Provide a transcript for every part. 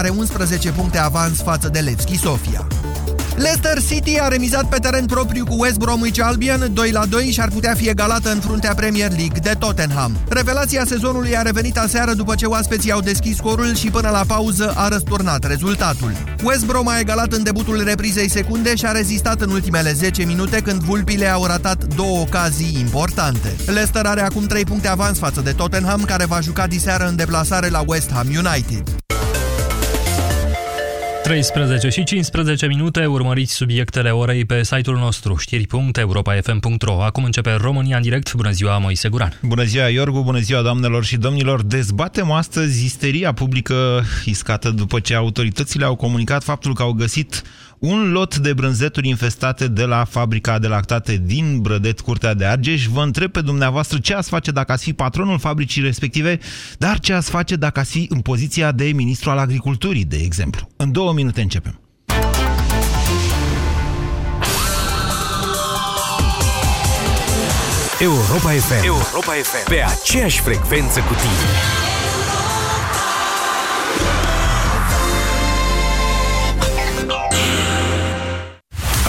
are 11 puncte avans față de Levski Sofia. Leicester City a remizat pe teren propriu cu West Bromwich Albion 2 la 2 și ar putea fi egalată în fruntea Premier League de Tottenham. Revelația sezonului a revenit aseară după ce oaspeții au deschis scorul și până la pauză a răsturnat rezultatul. West Brom a egalat în debutul reprizei secunde și a rezistat în ultimele 10 minute când vulpile au ratat două ocazii importante. Leicester are acum 3 puncte avans față de Tottenham, care va juca diseară în deplasare la West Ham United. 13 și 15 minute, urmăriți subiectele orei pe site-ul nostru, știri.europa.fm.ro. Acum începe România în direct. Bună ziua, Moise Guran. Bună ziua, Iorgu, bună ziua, doamnelor și domnilor. Dezbatem astăzi isteria publică iscată după ce autoritățile au comunicat faptul că au găsit un lot de brânzeturi infestate de la fabrica de lactate din Brădet, Curtea de Argeș. Vă întreb pe dumneavoastră ce ați face dacă ați fi patronul fabricii respective, dar ce ați face dacă ați fi în poziția de ministru al agriculturii, de exemplu. În două minute începem. Europa FM. Europa FM. Pe aceeași frecvență cu tine.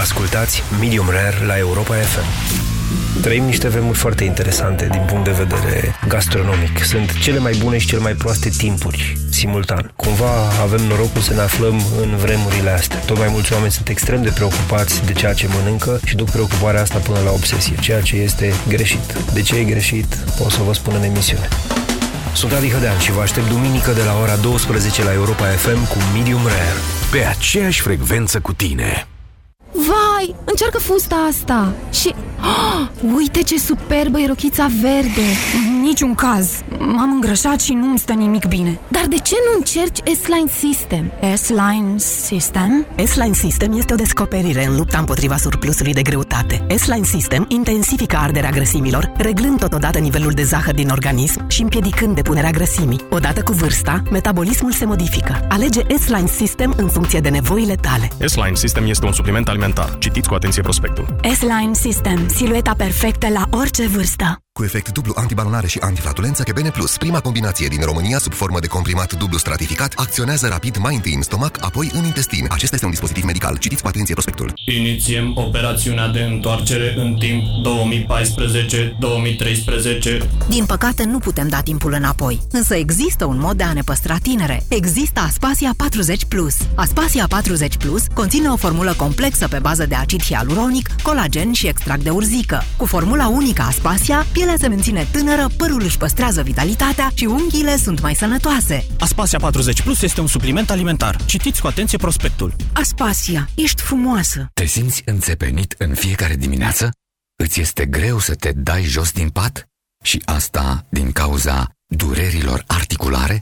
Ascultați Medium Rare la Europa FM. Trăim niște vremuri foarte interesante din punct de vedere gastronomic. Sunt cele mai bune și cele mai proaste timpuri, simultan. Cumva avem norocul să ne aflăm în vremurile astea. Tot mai mulți oameni sunt extrem de preocupați de ceea ce mănâncă și duc preocuparea asta până la obsesie, ceea ce este greșit. De ce e greșit, o să vă spun în emisiune. Sunt Adi Hădean și vă aștept duminică de la ora 12 la Europa FM cu Medium Rare. Pe aceeași frecvență cu tine. Vai, încearcă fusta asta. Și... Oh, uite ce superbă e rochița verde Niciun caz M-am îngrășat și nu-mi stă nimic bine Dar de ce nu încerci S-Line System? S-Line System? S-Line System este o descoperire în lupta împotriva surplusului de greutate S-Line System intensifică arderea grăsimilor Reglând totodată nivelul de zahăr din organism Și împiedicând depunerea grăsimii Odată cu vârsta, metabolismul se modifică Alege S-Line System în funcție de nevoile tale S-Line System este un supliment alimentar. Citiți cu atenție prospectul. S-Line System. Silueta perfectă la orice vârstă. Cu efect dublu antibalonare și antiflatulență Kebene Plus, prima combinație din România sub formă de comprimat dublu stratificat, acționează rapid mai întâi în stomac, apoi în intestin. Acesta este un dispozitiv medical. Citiți cu atenție prospectul. Inițiem operațiunea de întoarcere în timp 2014-2013. Din păcate nu putem da timpul înapoi, însă există un mod de a ne păstra tinere. Există Aspasia 40 Plus. Aspasia 40 Plus conține o formulă complexă pe bază de acid hialuronic, colagen și extract de urzică. Cu formula unică Aspasia, pielea se menține tânără, părul își păstrează vitalitatea și unghiile sunt mai sănătoase. Aspasia 40 Plus este un supliment alimentar. Citiți cu atenție prospectul. Aspasia, ești frumoasă! Te simți înțepenit în fiecare dimineață? Îți este greu să te dai jos din pat? Și asta din cauza durerilor articulare?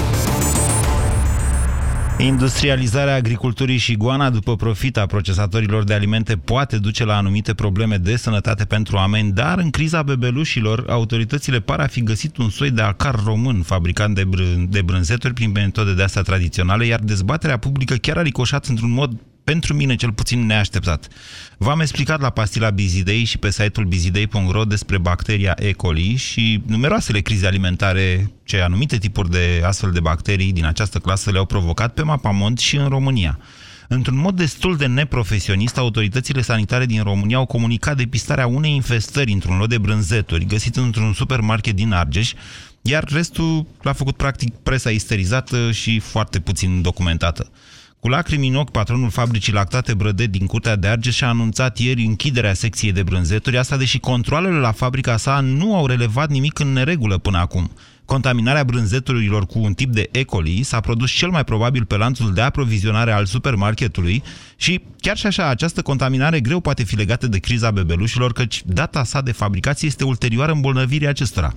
Industrializarea agriculturii și goana după profit a procesatorilor de alimente poate duce la anumite probleme de sănătate pentru oameni, dar în criza bebelușilor, autoritățile par a fi găsit un soi de acar român fabricant de, br- de brânzeturi prin metode de astea tradiționale, iar dezbaterea publică chiar a ricoșat într-un mod pentru mine cel puțin neașteptat. V-am explicat la pastila Bizidei și pe site-ul bizidei.ro despre bacteria E. coli și numeroasele crize alimentare ce anumite tipuri de astfel de bacterii din această clasă le-au provocat pe mapamont și în România. Într-un mod destul de neprofesionist, autoritățile sanitare din România au comunicat depistarea unei infestări într-un lot de brânzeturi găsit într-un supermarket din Argeș, iar restul l-a făcut practic presa isterizată și foarte puțin documentată. Cu lacrimi în ochi, patronul fabricii Lactate Brădet din Curtea de Argeș și-a anunțat ieri închiderea secției de brânzeturi, asta deși controlele la fabrica sa nu au relevat nimic în neregulă până acum. Contaminarea brânzeturilor cu un tip de E. coli s-a produs cel mai probabil pe lanțul de aprovizionare al supermarketului și chiar și așa, această contaminare greu poate fi legată de criza bebelușilor, căci data sa de fabricație este ulterioară îmbolnăvirii acestora.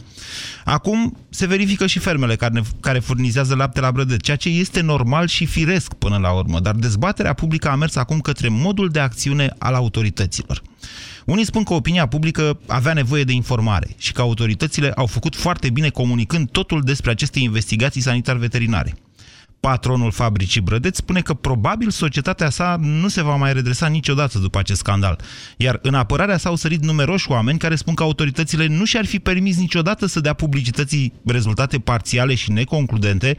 Acum se verifică și fermele care, care furnizează lapte la brădet, ceea ce este normal și firesc până la urmă, dar dezbaterea publică a mers acum către modul de acțiune al autorităților. Unii spun că opinia publică avea nevoie de informare și că autoritățile au făcut foarte bine comunicând totul despre aceste investigații sanitar-veterinare. Patronul fabricii Brădeț spune că probabil societatea sa nu se va mai redresa niciodată după acest scandal. Iar în apărarea s-au sărit numeroși oameni care spun că autoritățile nu și-ar fi permis niciodată să dea publicității rezultate parțiale și neconcludente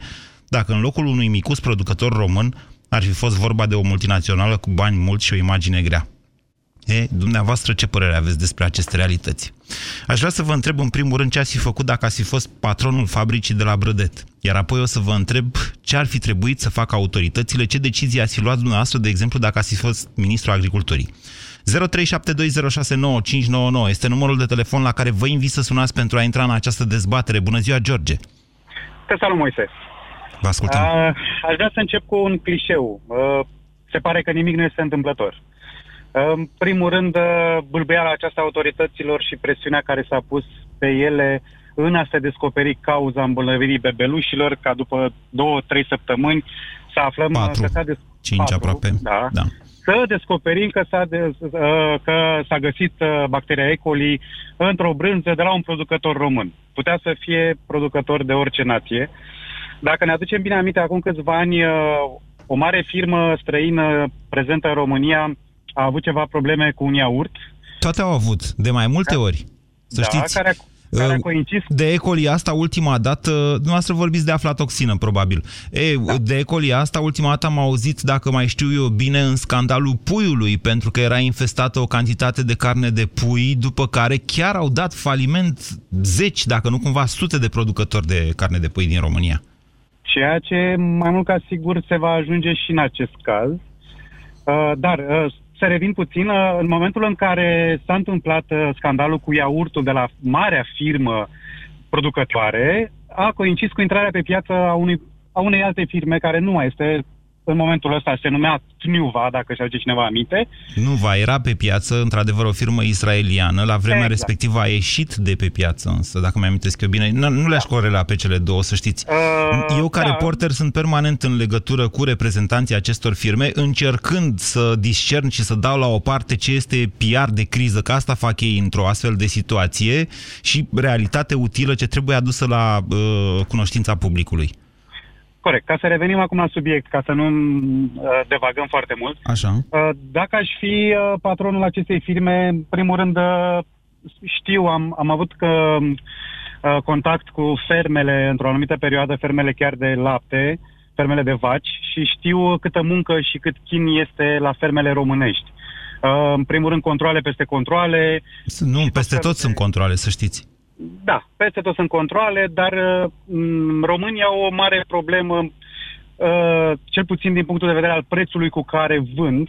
dacă în locul unui micus producător român ar fi fost vorba de o multinațională cu bani mulți și o imagine grea. E, dumneavoastră, ce părere aveți despre aceste realități? Aș vrea să vă întreb în primul rând ce ați fi făcut dacă ați fi fost patronul fabricii de la Brădet. Iar apoi o să vă întreb ce ar fi trebuit să facă autoritățile, ce decizii ați fi luat dumneavoastră, de exemplu, dacă ați fi fost ministrul agriculturii. 0372069599 este numărul de telefon la care vă invit să sunați pentru a intra în această dezbatere. Bună ziua, George! Te salut, Moise! Vă ascultăm. Uh, aș vrea să încep cu un clișeu. Uh, se pare că nimic nu este întâmplător. În primul rând, uh, bâlbâiala aceasta autorităților și presiunea care s-a pus pe ele în a se descoperi cauza îmbolnăvirii bebelușilor, ca după două, trei săptămâni să aflăm Patru. că s-a des- Cinci patru, aproape. Da, da. să descoperim că s-a, de, uh, că s-a găsit uh, bacteria E. coli într-o brânză de la un producător român. Putea să fie producător de orice nație. Dacă ne aducem bine aminte, acum câțiva ani, o mare firmă străină prezentă în România a avut ceva probleme cu un iaurt. Toate au avut, de mai multe Da. ori. Să da, știți. care, care a Uh, coincis De E. coli asta ultima dată, dumneavoastră vorbiți de aflatoxină, probabil. E, da. de E. coli asta ultima dată am auzit, dacă mai știu eu bine, în scandalul puiului, pentru că era infestată o cantitate de carne de pui, după care chiar au dat faliment zeci, dacă nu cumva sute de producători de carne de pui din România. ceea ce mai mult ca sigur se va ajunge și în acest caz. Uh, dar uh, să revin puțin, uh, în momentul în care s-a întâmplat uh, scandalul cu iaurtul de la marea firmă producătoare, a coincis cu intrarea pe piață a, unui, a unei alte firme care nu mai este în momentul ăsta se numea Tnuva, dacă și aduce cineva aminte. Nu va, era pe piață, într-adevăr, o firmă israeliană. La vremea Exact. respectivă a ieșit de pe piață, însă, dacă mi-amintesc eu bine. Nu, nu le-aș corela pe cele două, să știți. Uh, Eu, ca da. reporter, sunt permanent în legătură cu reprezentanții acestor firme, încercând să discern și să dau la o parte ce este PR de criză, că asta fac ei într-o astfel de situație, și realitate utilă ce trebuie adusă la uh, cunoștința publicului. Corect. Ca să revenim acum la subiect, ca să nu uh, devagăm foarte mult. Așa. Uh, Dacă aș fi uh, patronul acestei firme, în primul rând uh, știu, am, am avut că, uh, contact cu fermele într-o anumită perioadă, fermele chiar de lapte, fermele de vaci și știu câtă muncă și cât chin este la fermele românești. Uh, În primul rând, controle peste controle. Nu, peste tot sunt controle, să știți. Da, peste tot sunt controle, dar uh, m, România au o mare problemă, uh, cel puțin din punctul de vedere al prețului cu care vând,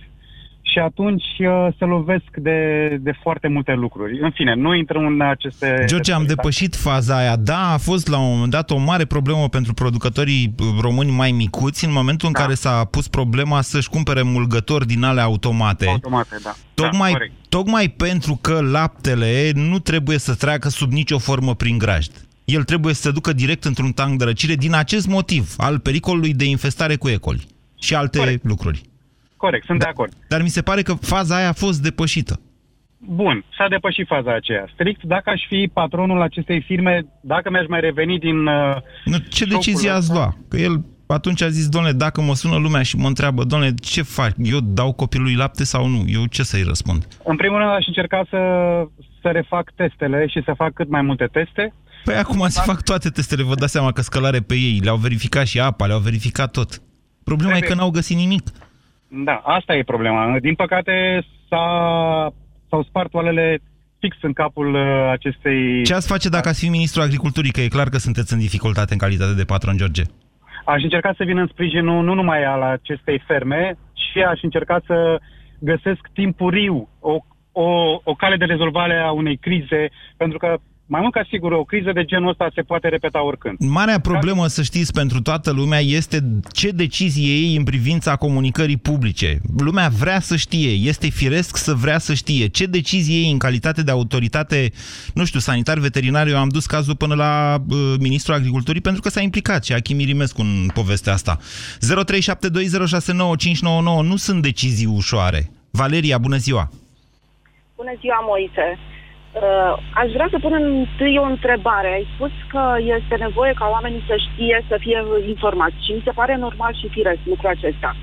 și atunci uh, se lovesc de, de foarte multe lucruri. În fine, nu intrăm în aceste... George, am depășit faza aia. Da, a fost la un moment dat o mare problemă pentru producătorii uh, români mai micuți în momentul în Da. care s-a pus problema să-și cumpere mulgători din ale automate. Automate, da. Tocmai, da, corect. tocmai pentru că laptele nu trebuie să treacă sub nicio formă prin grajd. El trebuie să se ducă direct într-un tank de răcire din acest motiv, al pericolului de infestare cu ecoli și alte Corect. lucruri. Corect, sunt Da. de acord. Dar mi se pare că faza aia a fost depășită. Bun, s-a depășit faza aceea. Strict, dacă aș fi patronul acestei firme, dacă mi-aș mai reveni din... Uh, Nu, ce șocul decizie ați ăsta- lua? Că el atunci a zis, domnule, dacă mă sună lumea și mă întreabă, domnule, ce fac? Eu dau copilului lapte sau nu? Eu ce să-i răspund? În primul rând, aș încerca să, să refac testele și să fac cât mai multe teste. Păi acum se fac toate testele, vă dați seama că scălare pe ei, le-au verificat și apa, le-au verificat tot. Problema e că n-au găsit nimic. Da, asta e problema. Din păcate, s-a, s-au spart oalele fix în capul uh, acestei... Ce ați face dacă ați fi ministrul agriculturii? Că e clar că sunteți în dificultate în calitate de patron, George. aș încerca să vin în sprijinul nu numai al acestei ferme, ci aș încerca să găsesc timpuriu o, o, o cale de rezolvare a unei crize, pentru că mai mult ca sigur, o criză de genul ăsta se poate repeta oricând. Marea problemă, să știți, pentru toată lumea este ce decizie ei în privința comunicării publice. Lumea vrea să știe, este firesc să vrea să știe ce decizie ei în calitate de autoritate, nu știu, sanitar veterinar. Eu am dus cazul până la uh, Ministrul Agriculturii pentru că s-a implicat și Achim Irimescu în povestea asta. 0372069599 nu sunt decizii ușoare. Valeria, bună ziua! Bună ziua, Moise! Uh, aș vrea să pun întâi o întrebare. Ai spus că este nevoie ca oamenii să știe, să fie informați și mi se pare normal și firesc lucrul acesta.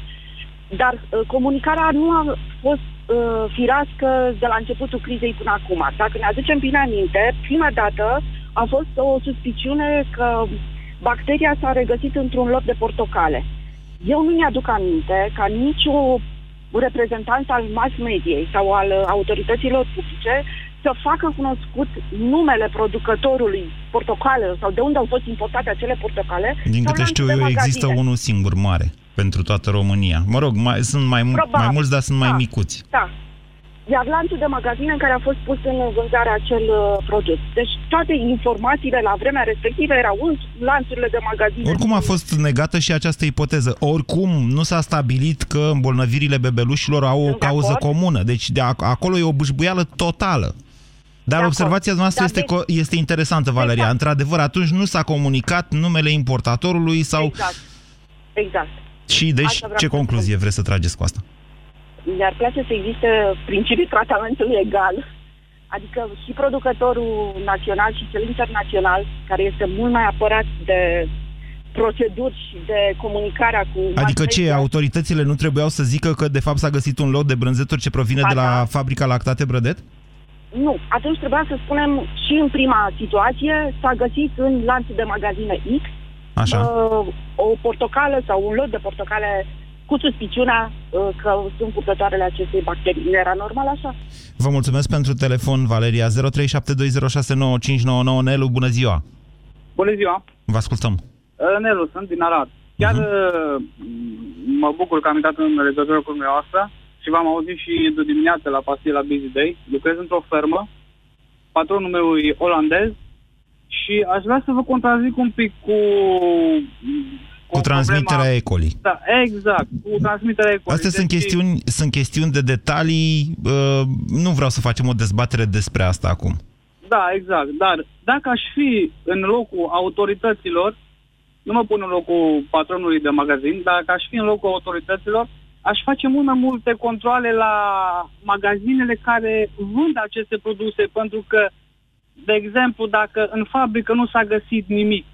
Dar uh, comunicarea nu a fost uh, firească de la începutul crizei până acum. Dacă ne aducem bine aminte, prima dată a fost o suspiciune că bacteria s-a regăsit într-un lot de portocale. Eu nu mi-aduc aminte ca nicio reprezentant al mass mediei sau al autorităților publice să facă cunoscut numele producătorului portocalelor sau de unde au fost importate acele portocale. Din câte știu eu, există unul singur mare pentru toată România. Mă rog, mai, sunt mai, mai mulți, dar sunt da. mai micuți. Da. Iar lanțul de magazine în care a fost pus în vânzare acel uh, produs. Deci toate informațiile la vremea respectivă erau în lanțurile de magazine. Oricum a fost negată și această ipoteză. Oricum nu s-a stabilit că îmbolnăvirile bebelușilor au sunt o cauză comună. Deci de acolo e o bâșbuială totală. Dar de observația noastră este, deci... este interesantă, Valeria. Exact. Într-adevăr, atunci nu s-a comunicat numele importatorului sau... Exact. Exact. Și deci ce concluzie vreți să trageți cu asta? Mi-ar place să existe principiul tratamentului egal. Adică și producătorul național și cel internațional, care este mult mai apărat de proceduri și de comunicarea cu... Adică ce, autoritățile nu trebuiau să zică că de fapt s-a găsit un lot de brânzeturi ce provine ba, de la da. fabrica Lactate Brădet? Nu, atunci trebuia să spunem și în prima situație s-a găsit în lanțul de magazine X Așa. Uh, o portocală sau un lot de portocale cu suspiciunea uh, că sunt purtătoarele acestei bacterii. Nu era normal așa? Vă mulțumesc pentru telefon, Valeria. 0372069599. Nelu, bună ziua! Bună ziua! Vă ascultăm. Uh, Nelu, sunt din Arad. Chiar uh-huh. mă bucur că am intrat în legătură cu dumneavoastră și v-am auzit și de dimineață la pastie la Busy Day. Lucrez într-o fermă, patronul meu e olandez și aș vrea să vă contrazic un pic cu... Cu, cu transmiterea problema... E. coli. Da, exact, cu transmiterea E. coli. Astea deci... sunt, chestiuni, sunt chestiuni de detalii, uh, nu vreau să facem o dezbatere despre asta acum. Da, exact, dar dacă aș fi în locul autorităților, nu mă pun în locul patronului de magazin, dar dacă aș fi în locul autorităților, aș face mult mai multe controle la magazinele care vând aceste produse, pentru că, de exemplu, dacă în fabrică nu s-a găsit nimic,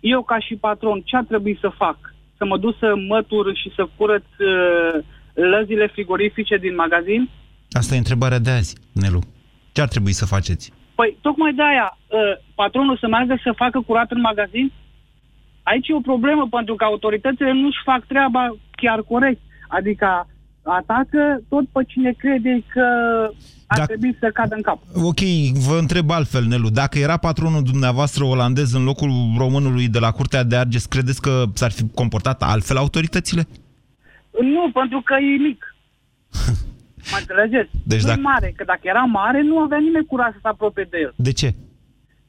eu ca și patron, ce ar trebui să fac? Să mă duc să mătur și să curăț uh, lăzile frigorifice din magazin? Asta e întrebarea de azi, Nelu. Ce ar trebui să faceți? Păi, tocmai de aia, uh, patronul să meargă să facă curat în magazin? Aici e o problemă, pentru că autoritățile nu-și fac treaba chiar corect. Adică atacă tot pe cine crede că ar Dacă... trebui să cadă în cap. Ok, vă întreb altfel, Nelu. Dacă era patronul dumneavoastră olandez în locul românului de la Curtea de Arges, credeți că s-ar fi comportat altfel autoritățile? Nu, pentru că e mic. mă înțelegeți? Deci nu dacă... mare, că dacă era mare, nu avea nimeni curaj să se apropie de el. De ce?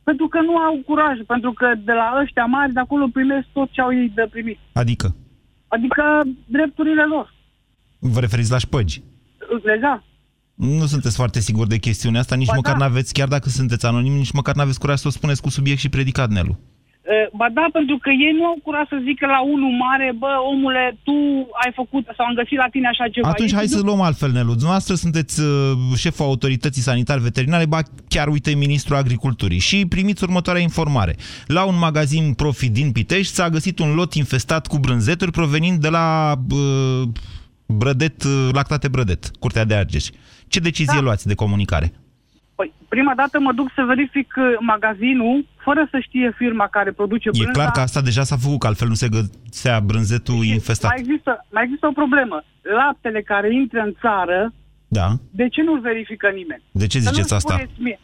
Pentru că nu au curaj, pentru că de la ăștia mari, de acolo primesc tot ce au ei de primit. Adică? Adică drepturile lor. Vă referiți la șpăgi? Exact. Nu sunteți foarte sigur de chestiunea asta, nici ba măcar da. n-aveți, chiar dacă sunteți anonim, nici măcar n-aveți curaj să o spuneți cu subiect și predicat, Nelu. Ba da, pentru că ei nu au curaj să zică la unul mare, bă, omule, tu ai făcut sau am găsit la tine așa ceva. Atunci ei hai să luăm altfel, Nelu. Dumneavoastră sunteți uh, șeful autorității sanitar-veterinare, ba chiar, uite, ministrul agriculturii și primiți următoarea informare. La un magazin Profit din Pitești s-a găsit un lot infestat cu brânzeturi provenind de la uh, Brădet, uh, Lactate Brădet, Curtea de Argeș. Ce decizie da. luați de comunicare? Păi, prima dată mă duc să verific uh, magazinul, fără să știe firma care produce brânza. E clar că asta deja s-a făcut, că altfel nu se găsea brânzetul și infestat. Mai există, mai există o problemă. Laptele care intră în țară, da. de ce nu-l verifică nimeni? De ce ziceți asta?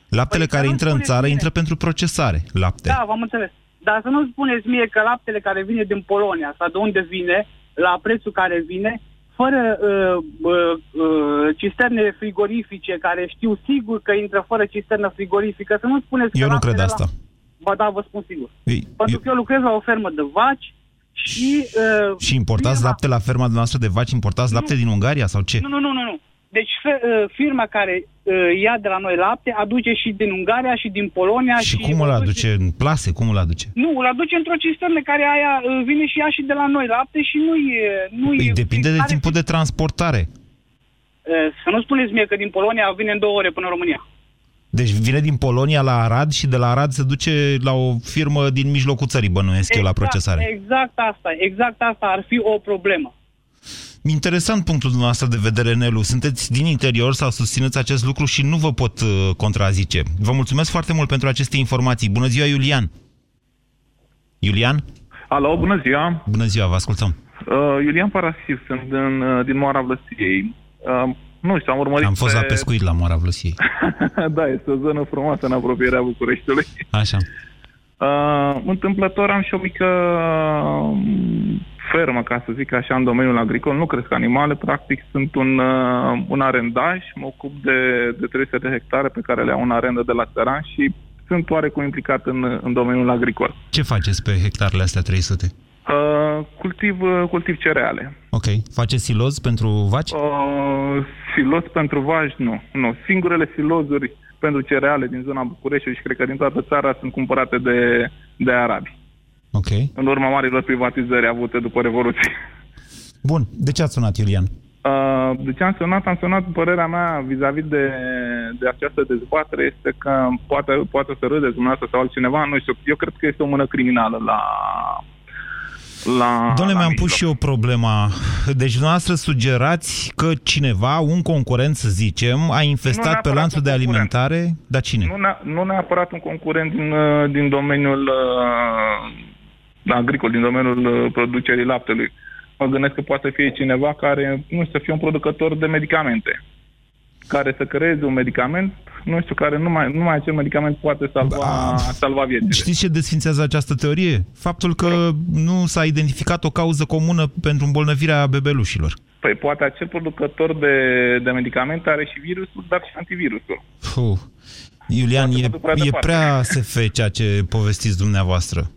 Laptele păi care intră în țară mine. intră pentru procesare, lapte. Da, v-am înțeles. Dar să nu spuneți mie că laptele care vine din Polonia sau de unde vine, la prețul care vine, fără uh, uh, uh, cisterne frigorifice, care știu sigur că intră fără cisternă frigorifică, să nu spuneți că Eu nu laptele cred asta. La... Ba da, vă spun sigur. Ei, Pentru că eu lucrez la o fermă de vaci și... Uh, Și importați firma- lapte la ferma noastră de vaci? Importați lapte din Ungaria sau ce? Nu, nu, nu, nu, nu. Deci fe- uh, firma care uh, ia de la noi lapte aduce și din Ungaria și din Polonia Și cum îl aduce? În plase? Cum îl aduce? Nu, îl aduce într-o cisternă care aia uh, vine și ia și de la noi lapte și nu e... Nu Păi e depinde de are- timpul de transportare. Uh, Să nu spuneți mie că din Polonia vine în două ore până în România. Deci vine din Polonia la Arad și de la Arad se duce la o firmă din mijlocul țării, bănuiesc eu, la procesare. Exact asta, exact asta ar fi o problemă. Interesant punctul dumneavoastră de vedere, Nelu. Sunteți din interior sau susțineți acest lucru și nu vă pot uh, contrazice. Vă mulțumesc foarte mult pentru aceste informații. Bună ziua, Iulian! Iulian? Alo, bună ziua! Bună ziua, vă ascultăm. Uh, Iulian Parasiv, sunt din, uh, din Moara Vlăsiei. Uh, nu știu, am urmărit Am fost pe... la pescuit la Moara Vlăsiei. da, este o zonă frumoasă în apropierea Bucureștiului. Așa. Uh, întâmplător am și o mică uh, fermă, ca să zic așa, în domeniul agricol. Nu cresc animale, practic sunt un, uh, un arendaj, mă ocup de, de 300 de hectare pe care le au în arendă de la țăran și sunt oarecum implicat în, în domeniul agricol. Ce faceți pe hectarele astea 300? Uh, cultiv, uh, cultiv cereale. Ok. Faceți siloz pentru vaci? Uh, siloz pentru vaci, nu. nu. Singurele silozuri pentru cereale din zona Bucureștiului și cred că din toată țara sunt cumpărate de, de arabi. Ok. În urma marilor privatizări avute după Revoluție. Bun. De ce ați sunat, Iulian? Uh, de ce am sunat? Am sunat părerea mea vis-a-vis de, de această dezbatere este că poate, poate să râdeți dumneavoastră sau altcineva, nu știu, eu cred că este o mână criminală la... la Doamne, la mi-am mijloc. pus și eu problema. Deci dumneavoastră sugerați că cineva, un concurent să zicem, a Nu infestat pe neapărat lanțul un de concurent. alimentare? Dar cine? Nu, ne- nu neapărat un concurent din, uh, din domeniul uh, agricol, din domeniul uh, producerii laptelui. Mă gândesc că poate să fie cineva care, nu știu, să fie un producător de medicamente, care să creeze un medicament, nu știu, care numai, numai acel medicament poate salva, salva viețile. Știți ce desfințează această teorie? Faptul că nu s-a identificat o cauză comună pentru îmbolnăvirea bebelușilor. Păi poate acel producător de, de medicamente are și virusul, dar și antivirusul. Puh. Iulian, e, prea e departe. prea SF ceea ce povestiți dumneavoastră.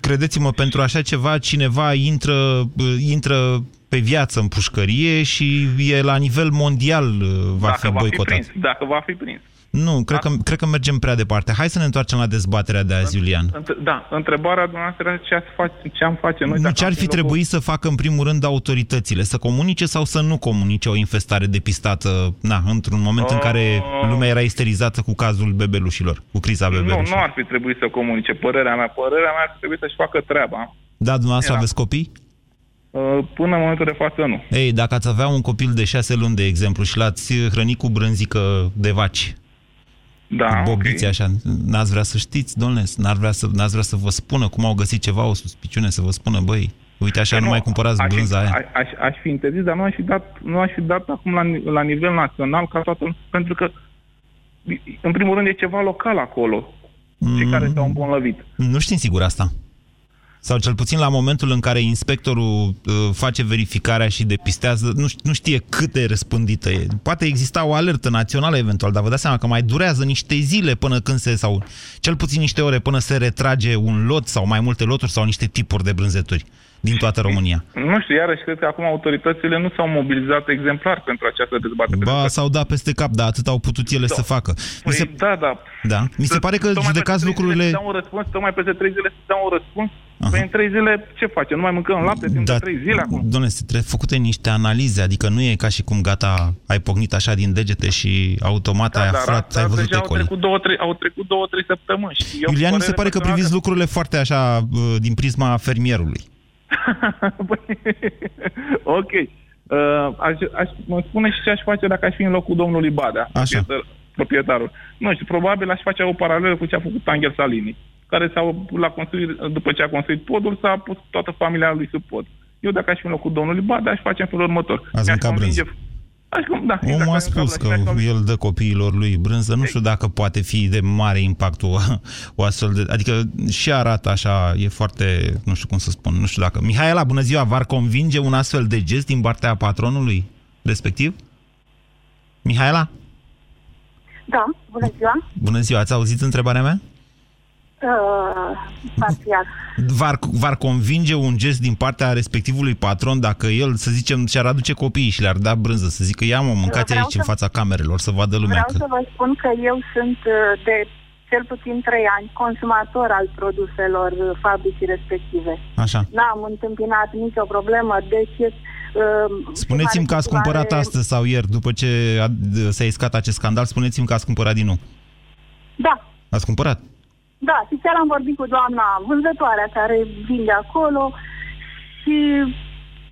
Credeți-mă, pentru așa ceva, cineva intră, intră pe viață în pușcărie și e la nivel mondial uh, va dacă fi va fi boicotat. prins, dacă va fi prins. Nu, cred că, cred că mergem prea departe. Hai să ne întoarcem la dezbaterea de azi, Iulian. Înt- Da, întrebarea dumneavoastră ce, ați face, ce am face noi Nu dacă ce ar am fi fi locul- trebuit să facă în primul rând autoritățile? Să comunice sau să nu comunice o infestare depistată, na, într-un moment în care Uh. lumea era isterizată cu cazul bebelușilor, cu criza Nu, bebelușilor? nu ar fi trebuit să comunice. Părerea mea, părerea mea ar fi trebuit să-și facă treaba. Da, dumneavoastră Era. aveți copii? Uh, Până în momentul de față, nu. Ei, dacă ați avea un copil de șase luni, de exemplu, și l-ați hrănit cu brânzică de vaci, Da, cu bobițe așa, n-ați vrea să știți, domnule, n-ați vrea să, n-ați vrea să vă spună cum au găsit ceva, o suspiciune, să vă spună, băi, uite așa, nu, mai cumpărați aș, fi- brânza aia. Aș, aș, aș fi interzis, dar nu aș fi dat, nu aș fi dat acum la, ni- la nivel național ca toată lumea, pentru că în primul rând e ceva local acolo. Cei care s-au îmbolnăvit. Nu știm sigur asta. Sau cel puțin la momentul în care inspectorul uh, face verificarea și depistează, nu, ș- nu știe cât de răspândită e. Poate exista o alertă națională eventual, dar vă dați seama că mai durează niște zile până când se, sau cel puțin niște ore până se retrage un lot sau mai multe loturi sau niște tipuri de brânzeturi din toată România. Nu știu, iarăși cred că acum autoritățile nu s-au mobilizat exemplar pentru această dezbatere. Ba, s-au dat peste cap, dar atât au putut ele să facă. Mi Păi, se, da, da. da. Mi se pare că Tocmai judecați peste trei lucrurile... Zile să dau un răspuns, tocmai peste trei zile să dau un răspuns. Păi în trei zile ce facem? Nu mai mâncăm lapte timp de trei zile acum? Doamne, se trebuie făcute niște analize, adică nu e ca și cum gata, ai pocnit așa din degete și automat ai dar aflat, asta ai văzut deja au ecoli. trecut, două, trei, au trecut două, trei săptămâni. Și eu, Iulian, mi se părerea pare că personală- priviți lucrurile foarte așa, uh, din prisma fermierului. ok. Uh, aș, aș, mă spune și ce aș face dacă aș fi în locul domnului Badea, Așa. proprietar- proprietarul. Nu știu, probabil aș face o paralelă cu ce a făcut Angel Salini, care s-a, la construit, după ce a construit podul, s-a pus toată familia lui sub pod. Eu dacă aș fi în locul domnului Badea, aș face în felul următor. Ați Mi-aș mâncat convinge- brânză. Da, Omul exact, a spus că exact. el dă copiilor lui brânză. Nu știu dacă poate fi de mare impact o, o astfel de... Adică și arată așa, e foarte... Nu știu cum să spun, nu știu dacă... Mihaela, bună ziua! V-ar convinge un astfel de gest din partea patronului respectiv? Mihaela? Da, bună ziua. Bună ziua! Ați auzit întrebarea mea? Uh, parțial. V-ar, v-ar convinge un gest din partea respectivului patron dacă el, să zicem, și-ar aduce copiii și le-ar da brânză, să zică, ia mă, mâncați Vreau aici să- în fața camerelor, să vadă lumea Vreau că... să vă spun că eu sunt uh, de cel puțin trei ani consumator al produselor uh, fabricii respective. Așa. N-am întâmpinat nicio problemă, deci uh, Spuneți-mi că ați cumpărat mare- astăzi sau ieri, după ce a, d- s-a iscat acest scandal, spuneți-mi că ați cumpărat din nou. Da, Ați cumpărat? Da, și chiar am vorbit cu doamna vânzătoarea care vinde acolo și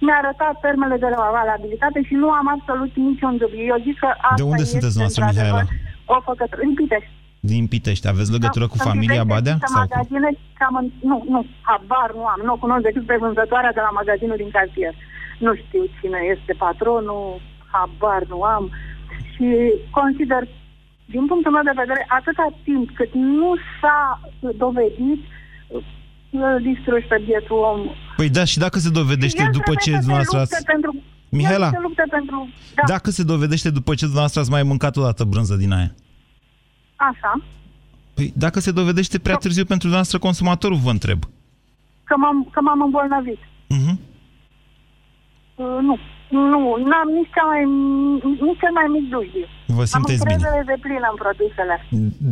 mi-a arătat termele de valabilitate și nu am absolut niciun dubiu. Eu zic că asta De unde este, sunteți dumneavoastră, într-adevăr, Mihaela? O făcătură. În Pitești. Din Pitești. Aveți legătură cu Da, familia în Pitești Badea? există Sau cu... magazine cam în... Nu, nu, habar nu am. Nu o cunosc decât pe vânzătoarea de la magazinul din cartier. Nu știu cine este patronul, habar nu am. Și consider, din punctul meu de vedere, atâta timp cât nu s-a dovedit, îl distrugi pe bietul om. Păi da, și dacă se dovedește El după trebuie ce să se dumneavoastră lupte ați... Pentru... Mihaela. El să se lupte pentru... Da, Dacă se dovedește după ce dumneavoastră ați mai mâncat o dată brânză din aia. așa. Păi dacă se dovedește prea târziu pentru dumneavoastră consumatorul, vă întreb. Că m-am, că m-am îmbolnăvit. Mhm. Uh, nu, nu, n-am nici, cea mai, nici cel mai mic dubiu. Vă simteți Am bine. încredere de plină în produsele.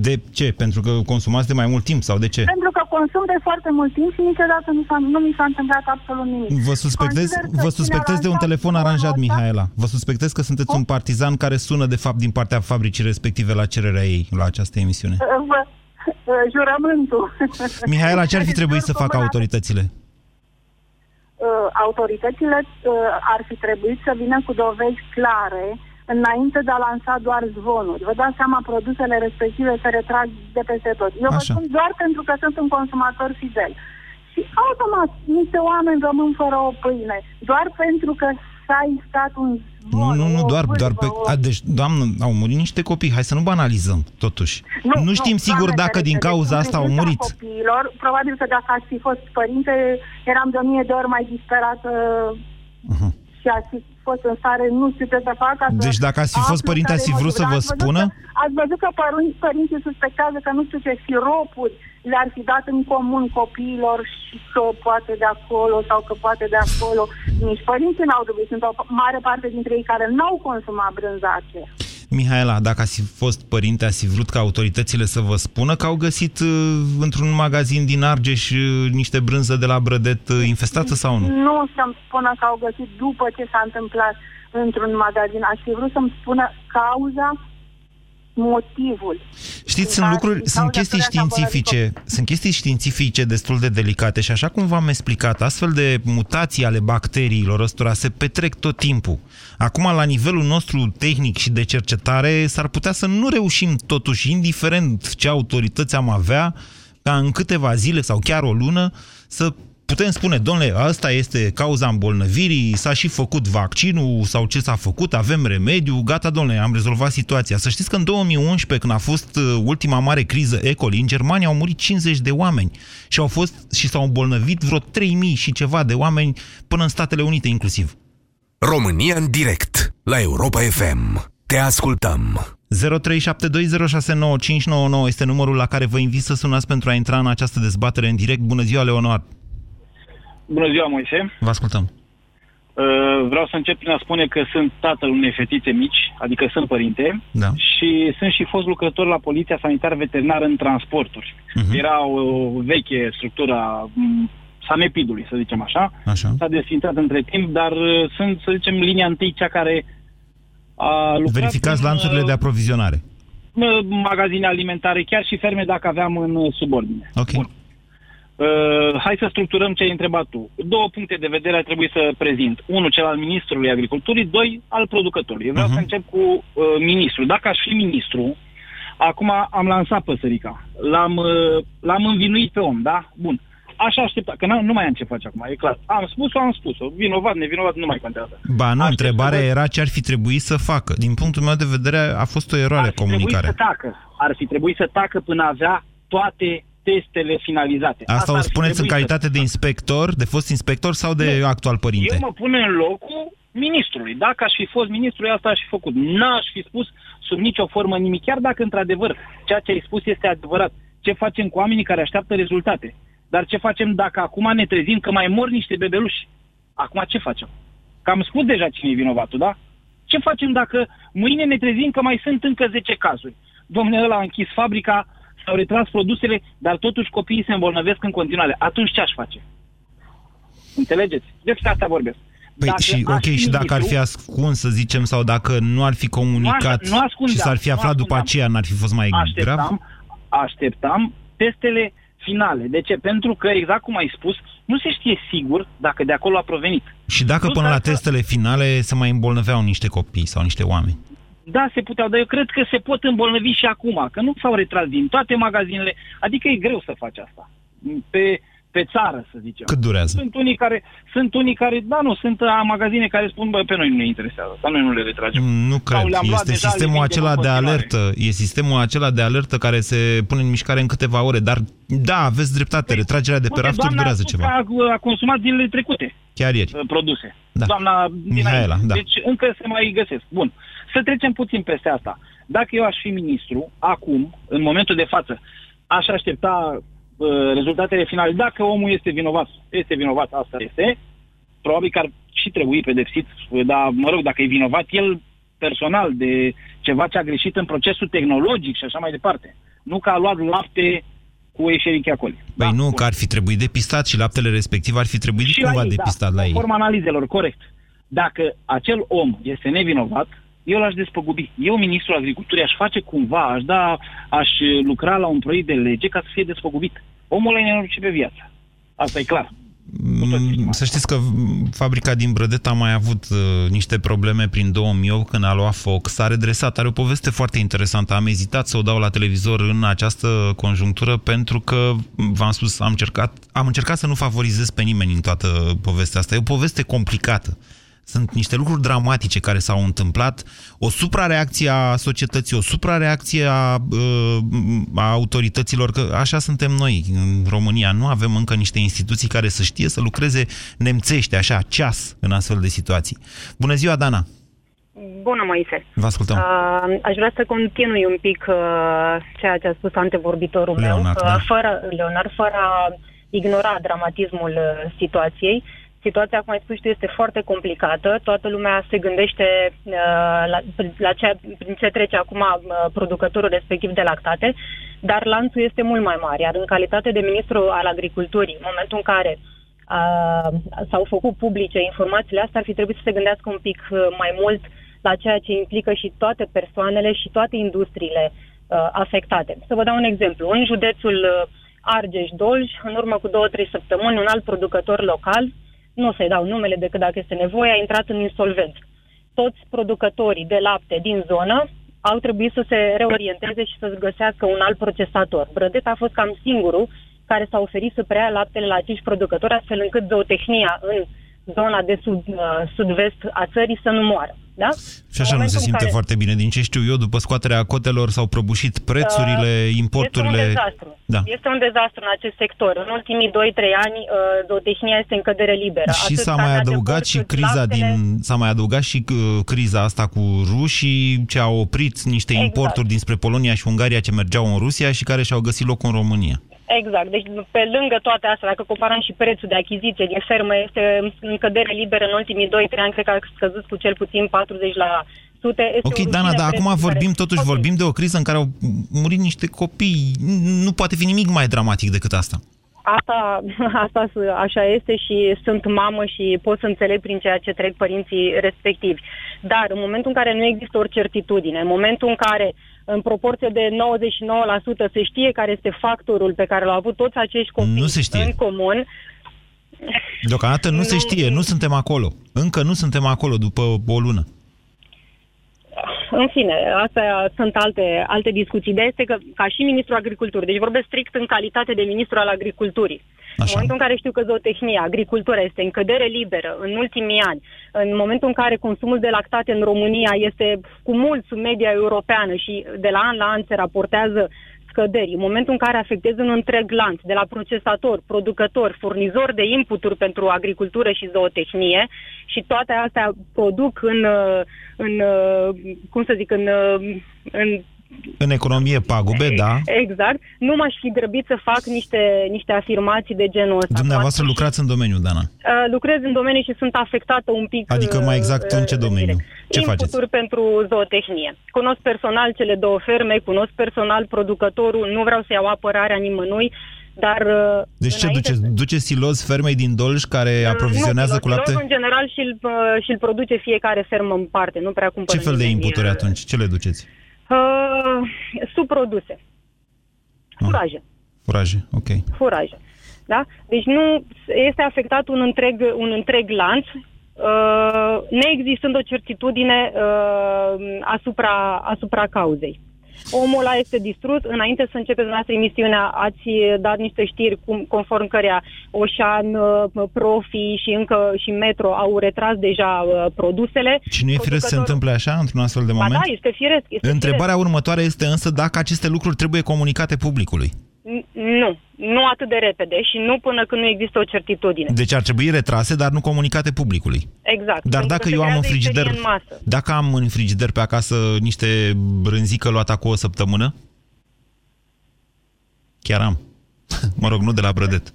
De ce? Pentru că consumați de mai mult timp sau de ce? Pentru că consum de foarte mult timp și niciodată nu, s-a, nu mi s-a întâmplat absolut nimic. Vă suspectez, Consider că vă cine suspectez de un lansat telefon planul aranjat, ăsta- Mihaela. Vă suspectez că sunteți un partizan care sună, de fapt, din partea fabricii respective la cererea ei, la această emisiune. Uh, Vă, uh, jurământul. Mihaela, ce ar fi trebuit să facă Jur autoritățile? Uh, autoritățile uh, ar fi trebuit să vină cu dovezi clare înainte de a lansa doar zvonuri. Vă dați seama, produsele respective se retrag de peste tot. Eu vă Așa. spun doar pentru că sunt un consumator fidel. Și automat, niște oameni rămân fără o pâine. Doar pentru că s-a iscat un Nu, zvon, nu, nu, o doar, vârfă, doar pe... o- A, deci, doamnă, au murit niște copii. Hai să nu banalizăm, totuși. Nu, știm sigur doamne dacă din ferește, cauza deci asta au neglijența murit. Copiilor, probabil că dacă aș fi fost părinte, eram de o mie de ori mai disperată și aș fi fost în stare, nu știu ce să fac. ca să Deci dacă ați fi fost aflu părinte, care ați fi e vrut să motivul. vă Ați văzut spună? Că, ați văzut că părin- părinții suspectează că nu știu ce siropuri le-ar fi dat în comun copiilor și că poate de acolo sau că poate de acolo. Nici părinții n-au dubit. Sunt o mare parte dintre ei care n-au consumat brânza aceea. Mihaela, dacă ați fi fost părinte, ați fi vrut ca autoritățile să vă spună că au găsit uh, într-un magazin din Argeș uh, niște brânză de la Brădet uh, infestată sau nu? Nu să-mi spună că au găsit după ce s-a întâmplat într-un magazin. Aș fi vrut să-mi spună cauza, motivul. Știți, sunt Dar lucruri, din sunt cauza chestii căreia s-a științifice, sunt chestii științifice destul de delicate și așa cum v-am explicat, astfel de mutații ale bacteriilor ăstora se petrec tot timpul. Acum, la nivelul nostru tehnic și de cercetare, s-ar putea să nu reușim totuși, indiferent ce autorități am avea, ca în câteva zile sau chiar o lună, să putem spune, domnule, asta este cauza îmbolnăvirii, s-a și făcut vaccinul sau ce s-a făcut, avem remediu, gata, domnule, am rezolvat situația. Să știți că în 2011, când a fost uh, ultima mare criză E. coli, în Germania au murit 50 de oameni și au fost și s-au îmbolnăvit vreo 3000 și ceva de oameni până în Statele Unite inclusiv. România în direct la Europa FM. Te ascultăm. 0372069599 este numărul la care vă invit să sunați pentru a intra în această dezbatere în direct. Bună ziua, Leonard! Bună ziua, Moise. Vă ascultăm. Uh, Vreau să încep prin a spune că sunt tatăl unei fetițe mici, adică sunt părinte, Da. și sunt și fost lucrător la Poliția Sanitar Veterinară în transporturi. Mhm. Era o veche structură a m, Sanepidului, să zicem așa. Așa. S-a desfințat între timp, dar uh, sunt, să zicem, linia întâi cea care a lucrat Verificați în, lanțurile uh, de aprovizionare. uh, magazine alimentare, chiar și ferme dacă aveam în uh, subordine. Ok. Bun. Uh, hai să structurăm ce ai întrebat tu. Două puncte de vedere ar trebui să prezint. Unul, cel al Ministrului Agriculturii, doi, al producătorului. Eu vreau Mhm. uh-huh. să încep cu uh, ministrul. Dacă aș fi ministru, acum am lansat păsărica. L-am, uh, l-am învinuit pe om, da? Bun. Așa aștepta, că n- nu mai am ce face acum, e clar. Am spus-o, am spus-o. Vinovat, nevinovat, nu mai contează. Ba nu, Aștept întrebarea să văd. era ce ar fi trebuit să facă. Din punctul meu de vedere a fost o eroare Ar fi trebuit comunicare. să tacă. Ar fi trebuit să tacă până avea toate testele finalizate. Asta o ar fi spuneți în trebuit să- calitate de inspector, de fost inspector sau de actual părinte? Eu mă pun în locul ministrului. Dacă aș fi fost ministrul, asta aș fi făcut. N-aș fi spus sub nicio formă nimic, chiar dacă într-adevăr ceea ce ai spus este adevărat. Ce facem cu oamenii care așteaptă rezultate? Dar ce facem dacă acum ne trezim că mai mor niște bebeluși? Acum ce facem? Că am spus deja cine e vinovatul, da? Ce facem dacă mâine ne trezim că mai sunt încă 10 cazuri? Domnule, ăla a închis fabrica, s-au retras produsele, dar totuși copiii se îmbolnăvesc în continuare. Atunci ce aș face? Înțelegeți? Despre asta vorbesc. Păi Dacă și, aș ok, fi și dacă ar ministru- fi ascuns, să zicem, sau dacă nu ar fi comunicat Nu ascundeam, și s-ar fi nu aflat după ascundeam. aceea, n-ar fi fost mai grav? așteptam, așteptam testele finale. De ce? Pentru că, exact cum ai spus, nu se știe sigur dacă de acolo a provenit. Și dacă Nu până la dacă- testele finale se mai îmbolnăveau niște copii sau niște oameni? Da, se puteau, dar eu cred că se pot îmbolnăvi și acum, că nu s-au retras din toate magazinele. Adică e greu să faci asta. Pe, pe țară, să zicem. Cât durează? Sunt unii care, sunt unii care, da, nu, sunt uh, magazine care spun, bă, pe noi nu ne interesează, dar noi nu le retragem. Nu cred. Sau le-am luat Este deja, le sistemul vindem acela în de continuare. alertă. E sistemul acela de alertă care se pune în mișcare în câteva ore. Dar, da, aveți dreptate. Retragerea de pe Uite, rafturi doamna durează a spus ceva. că A, a consumat zilele trecute Chiar ieri. uh, produse. Da. Doamna Mihaela, dinainte. da. Deci încă se mai găsesc. Bun. Să trecem puțin peste asta. Dacă eu aș fi ministru, acum, în momentul de față, aș aștepta uh, rezultatele finale. Dacă omul este vinovat, este vinovat, asta este, probabil că ar și trebui pedepsit, dar, mă rog, dacă e vinovat, el personal de ceva ce a greșit în procesul tehnologic și așa mai departe. Nu că a luat lapte cu Escherichia coli. Păi nu, că ar fi trebuit depistat și laptele respectiv ar fi trebuit cumva ei, depistat da, la ei. Conform analizelor, corect. Dacă acel om este nevinovat, eu l-aș despăgubi. Eu, ministrul agriculturii, aș face cumva, aș da, aș lucra la un proiect de lege ca să fie despăgubit. Omul ăla e nenorocit pe viață. Asta e clar. Mm, Să știți că mm, fabrica din Brădet a mai avut uh, niște probleme prin 2008 când a luat foc. S-a redresat. Are o poveste foarte interesantă. Am ezitat să o dau la televizor în această conjunctură pentru că, m, v-am spus, am încercat, am încercat să nu favorizez pe nimeni în toată povestea asta. E o poveste complicată. Sunt niște lucruri dramatice care s-au întâmplat, o suprareacție a societății, o suprareacție a, uh, a autorităților, că așa suntem noi în România. Nu avem încă niște instituții care să știe să lucreze nemțește, așa, ceas în astfel de situații. Bună ziua, Dana! Bună, Moise. Vă ascultăm. Uh, aș vrea să continui un pic uh, ceea ce a spus antevorbitorul Leonard, meu, uh, da. fără, Leonard, fără a ignora dramatismul uh, situației. Situația, cum ai spus tu, este foarte complicată. Toată lumea se gândește uh, la, la ce, prin ce trece acum uh, producătorul respectiv de lactate, dar lanțul este mult mai mare. Iar în calitate de ministru al agriculturii, în momentul în care uh, s-au făcut publice informațiile astea, ar fi trebuit să se gândească un pic uh, mai mult la ceea ce implică și toate persoanele și toate industriile uh, afectate. Să vă dau un exemplu. În județul uh, Argeș-Dolj, în urmă cu două-trei săptămâni, un alt producător local, nu o să-i dau numele decât dacă este nevoie, a intrat în insolvență. Toți producătorii de lapte din zonă au trebuit să se reorienteze și să-și găsească un alt procesator. Brădet a fost cam singurul care s-a oferit să preia laptele la acești producători, astfel încât zootehnia în zona de sud, uh, sud-vest a țării să nu moară. Da? Și așa În nu se momentul în simte care- foarte bine. Din ce știu eu, după scoaterea cotelor s-au prăbușit prețurile, importurile... Este un dezastru. Da. Este un dezastru în acest sector. În ultimii 2-3 ani, uh, zootehnia este în cădere liberă. Și Atât s-a mai carnea de adăugat porc, și cât criza laptele. din s-a mai adăugat și uh, criza asta cu rușii ce au oprit niște Exact. importuri dinspre Polonia și Ungaria ce mergeau în Rusia și care și-au găsit loc în România. Exact. Deci, pe lângă toate astea, dacă comparăm și prețul de achiziție din fermă, este în cădere liberă în ultimii 2-3 ani, cred că a scăzut cu cel puțin 40 la sute. Este Ok, o Dana, rușine dar acum prețul vorbim, care... totuși vorbim de o criză în care au murit niște copii. Nu poate fi nimic mai dramatic decât asta. Asta, asta s- așa este și sunt mamă și pot să înțeleg prin ceea ce trec părinții respectivi. Dar în momentul în care nu există o certitudine, în momentul în care în proporție de 99% se știe care este factorul pe care l-au avut toți acești copii Nu se știe. în comun, Deocamdată nu se știe, nu suntem acolo. Încă nu suntem acolo după o lună. În fine, astea sunt alte, alte discuții. Ideea este că, ca și ministrul agriculturii, deci vorbesc strict în calitate de ministru al agriculturii, În momentul în care știu că zootehnia, agricultura este în cădere liberă în ultimii ani, în momentul în care consumul de lactate în România este cu mult sub media europeană și de la an la an se raportează scăderi, în momentul în care afectezi un întreg lanț, de la procesator, producător, furnizor de inputuri pentru agricultură și zootehnie și toate astea produc în, uh, în uh, cum să zic, în, uh, în în economie pagube, da. Exact. Nu m-aș fi grăbit să fac niște, niște afirmații de genul ăsta. Dumneavoastră lucrați în domeniu, Dana. Uh, lucrez în domeniu și sunt afectată un pic. Adică mai exact în ce uh, domeniu? direct. Ce faceți? Inputuri pentru zootehnie. Cunosc personal cele două ferme, cunosc personal producătorul, nu vreau să iau apărarea nimănui, dar... uh, Deci ce înainte duceți? Duceți siloz fermei din Dolj care aprovizionează nu, cu lapte? silozul, în general și-l, uh, și-l produce fiecare fermă în parte, nu prea cumpără Ce fel de nimeni, inputuri uh, atunci? Ce le duceți? Uh, subproduse. Furaje. Furaje, ok. Furaje. Da? Deci nu este afectat un întreg, un întreg lanț, uh, neexistând o certitudine uh, asupra, asupra cauzei. Omul ăla este distrus. Înainte să începeți noastră emisiunea, ați dat niște știri cum, conform cărea Oșan, uh, Profi și încă și Metro au retras deja uh, produsele. Și nu e firesc să se întâmple așa într-un astfel de Ba moment? da, este firesc. Este Întrebarea următoare este însă dacă aceste lucruri trebuie comunicate publicului. Firesc. N- Nu, nu atât de repede și nu până când nu există o certitudine. Deci ar trebui retrase, dar nu comunicate publicului. Exact. Dar pentru dacă că se eu am în creează frigider, isterie În masă. dacă am în frigider pe acasă niște brânzică luată cu o săptămână, chiar am. mă rog, nu de la brădet.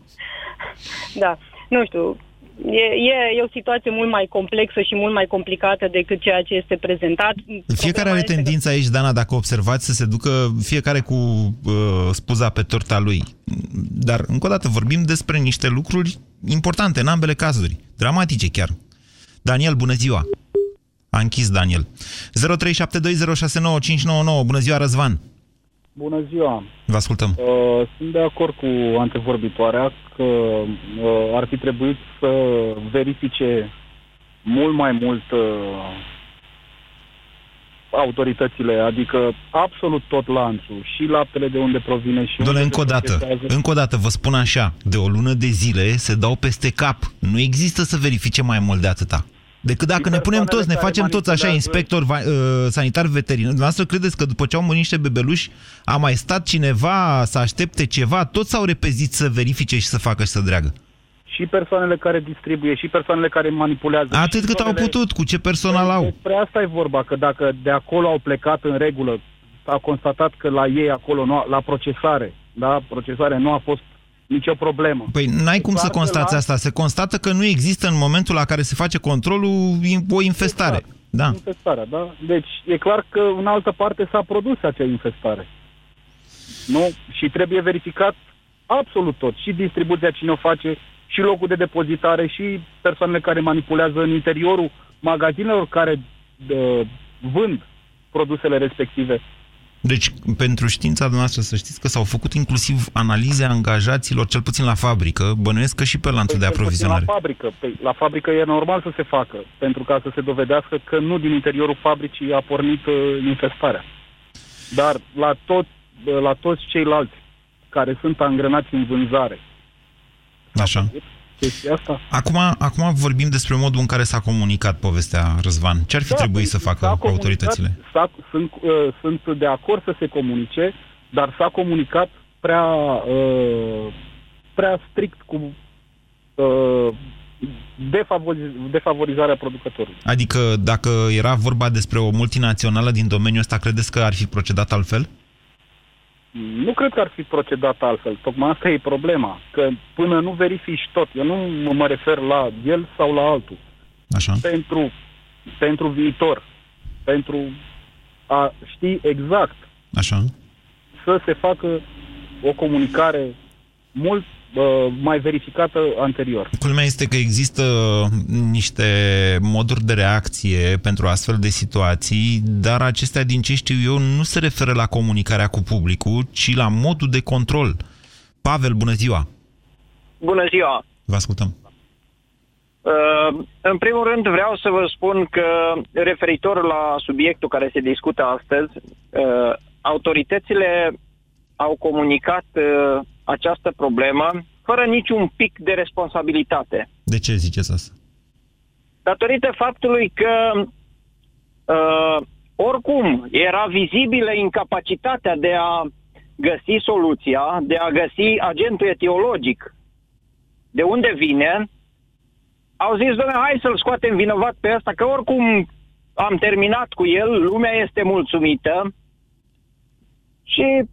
Da, nu știu. E, e, e o situație mult mai complexă și mult mai complicată decât ceea ce este prezentat. Fiecare are tendința aici, Dana, dacă observați, să se ducă fiecare cu uh, spuza pe torta lui. Dar, încă o dată, vorbim despre niște lucruri importante în ambele cazuri. Dramatice chiar. Daniel, bună ziua! A închis Daniel. 0372069599. Bună ziua, Răzvan! Bună ziua! Vă ascultăm. Uh, sunt de acord cu antevorbitoarea că uh, ar fi trebuit să verifice mult mai mult uh, autoritățile, adică absolut tot lanțul, și laptele de unde provine și Doamne, unde încă o se dată, procesează. încă o dată vă spun așa, de o lună de zile se dau peste cap. Nu există să verifice mai mult de atâta. Decât dacă ne punem toți, ne care facem toți așa, manipulează- inspector va, uh, sanitar veterinar. Dumneavoastră credeți că după ce au murit niște bebeluși, a mai stat cineva să aștepte ceva? Toți s-au repezit să verifice și să facă și să dreagă. Și persoanele care distribuie, și persoanele care manipulează. Atât și cât au zonele- putut, cu ce personal au. Despre asta e vorba, că dacă de acolo au plecat în regulă, s-a constatat că la ei acolo, nu a, la procesare, da, procesare nu a fost nicio problemă. Păi n-ai cum să clar că constați la- asta. Se constată că nu există în momentul la care se face controlul o infestare. Da. Infestarea, da? Deci e clar că în altă parte s-a produs acea infestare. Nu? Și trebuie verificat absolut tot. Și distribuția cine o face, și locul de depozitare, și persoanele care manipulează în interiorul magazinelor care uh, vând produsele respective. Deci, pentru știința noastră, să știți că s-au făcut inclusiv analize a angajaților, cel puțin la fabrică, bănuiesc că și pe lanțul de Cel puțin aprovizionare. La fabrică. Păi, la fabrică e normal să se facă, pentru ca să se dovedească că nu din interiorul fabricii a pornit uh, infestarea. Dar la, tot, uh, la toți ceilalți care sunt angrenați în vânzare, Așa. Chestia asta... Acum, acum vorbim despre modul în care s-a comunicat povestea Răzvan. Ce ar fi Da, trebuit păi, să facă s-a comunicat, autoritățile? S-a, sunt, uh, sunt de acord să se comunice, dar s-a comunicat prea, uh, prea strict cu uh, defavoriz- defavorizarea producătorului. Adică dacă era vorba despre o multinațională din domeniul ăsta, credeți că ar fi procedat altfel? Nu cred că ar fi procedat altfel. Tocmai asta e problema. Că până nu verifici tot, eu nu mă refer la el sau la altul. Așa. Pentru, pentru viitor, pentru a ști exact Așa. să se facă o comunicare mult uh, mai verificată anterior. Culmea este că există niște moduri de reacție pentru astfel de situații, dar acestea, din ce știu eu, nu se referă la comunicarea cu publicul, ci la modul de control. Pavel, bună ziua! Bună ziua! Vă ascultăm. Uh, în primul rând vreau să vă spun că referitor la subiectul care se discută astăzi, uh, autoritățile au comunicat uh, această problemă fără niciun pic de responsabilitate. De ce ziceți asta? Datorită faptului că uh, oricum era vizibilă incapacitatea de a găsi soluția, de a găsi agentul etiologic de unde vine, au zis, domnule, hai să-l scoatem vinovat pe ăsta, că oricum am terminat cu el, lumea este mulțumită și